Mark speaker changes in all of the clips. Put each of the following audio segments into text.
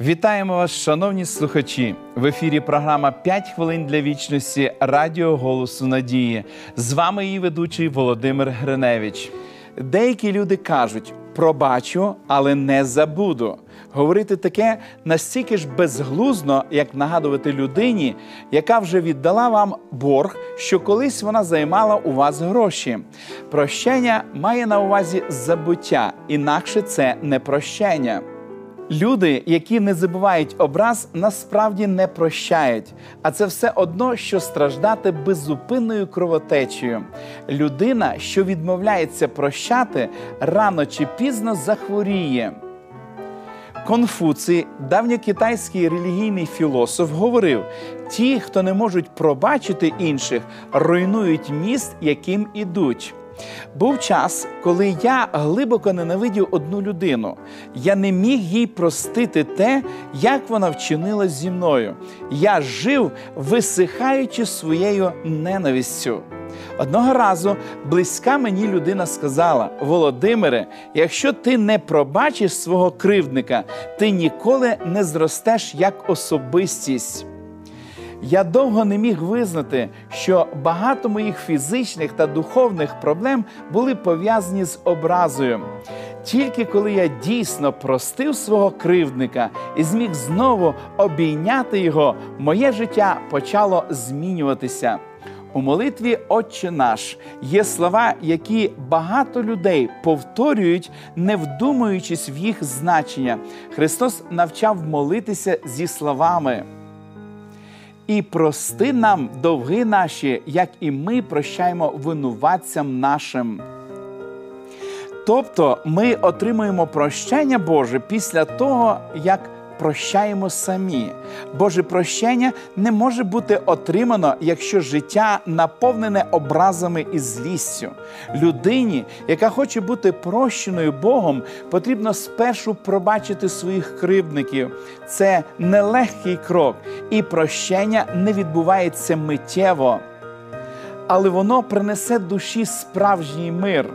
Speaker 1: Вітаємо вас, шановні слухачі! В ефірі програма «5 хвилин для вічності Радіо Голосу Надії. З вами її ведучий Володимир Гриневич. Деякі люди кажуть: пробачу, але не забуду. Говорити таке настільки ж безглуздно, як нагадувати людині, яка вже віддала вам борг, що колись вона займала у вас гроші. Прощення має на увазі забуття, інакше це не прощення. Люди, які не забувають образ, насправді не прощають, а це все одно, що страждати беззупинною кровотечею. Людина, що відмовляється прощати, рано чи пізно захворіє. Конфуцій, давньокитайський релігійний філософ, говорив: ті, хто не можуть пробачити інших, руйнують міст, яким ідуть. Був час, коли я глибоко ненавидів одну людину. Я не міг їй простити те, як вона вчинила зі мною. Я жив, висихаючи своєю ненавистю. Одного разу близька мені людина сказала: Володимире, якщо ти не пробачиш свого кривдника, ти ніколи не зростеш як особистість. Я довго не міг визнати, що багато моїх фізичних та духовних проблем були пов'язані з образою. Тільки коли я дійсно простив свого кривдника і зміг знову обійняти його, моє життя почало змінюватися. У молитві Отче наш є слова, які багато людей повторюють, не вдумуючись в їх значення. Христос навчав молитися зі словами. І прости нам довги наші, як і ми прощаємо винуватцям нашим. Тобто ми отримуємо прощення Боже після того, як прощаємо самі. Боже прощення не може бути отримано, якщо життя наповнене образами і злістю. Людині, яка хоче бути прощеною Богом, потрібно спершу пробачити своїх кривдників. Це нелегкий крок, і прощення не відбувається миттєво. Але воно принесе душі справжній мир.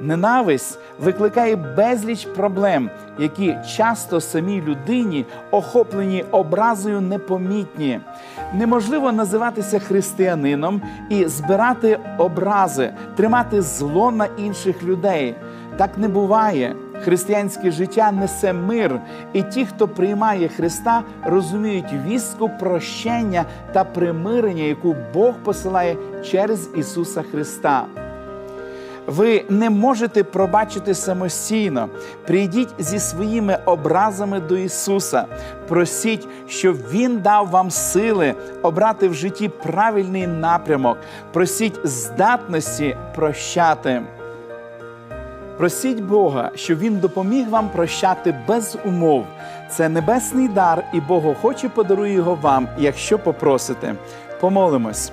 Speaker 1: Ненависть викликає безліч проблем, які часто самій людині, охоплені образою, непомітні. Неможливо називатися християнином і збирати образи, тримати зло на інших людей. Так не буває. Християнське життя несе мир, і ті, хто приймає Христа, розуміють вістку прощення та примирення, яку Бог посилає через Ісуса Христа. Ви не можете пробачити самостійно. Прийдіть зі своїми образами до Ісуса. Просіть, щоб Він дав вам сили обрати в житті правильний напрямок. Просіть здатності прощати. Просіть Бога, щоб Він допоміг вам прощати без умов. Це небесний дар, і Бог охоче подарує його вам, якщо попросите. Помолимось.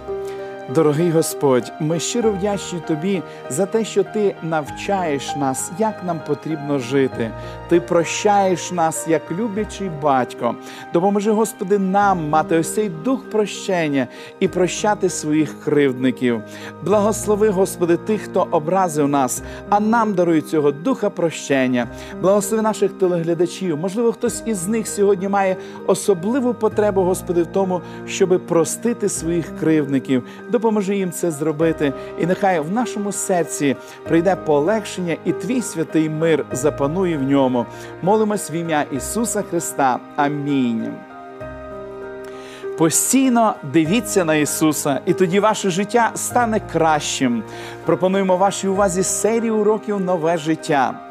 Speaker 1: Дорогий Господь, ми щиро вдячні Тобі за те, що Ти навчаєш нас, як нам потрібно жити. Ти прощаєш нас як люблячий батько. Допоможи, Господи, нам мати ось цей дух прощення і прощати своїх кривдників. Благослови, Господи, тих, хто образив нас, а нам даруй цього духа прощення. Благослови наших телеглядачів. Можливо, хтось із них сьогодні має особливу потребу, Господи, в тому, щоби простити своїх кривдників допоможи їм це зробити, і нехай в нашому серці прийде полегшення, і твій святий мир запанує в ньому. Молимось в ім'я Ісуса Христа. Амінь. Постійно дивіться на Ісуса, і тоді ваше життя стане кращим. Пропонуємо вашій увазі серію уроків нове життя.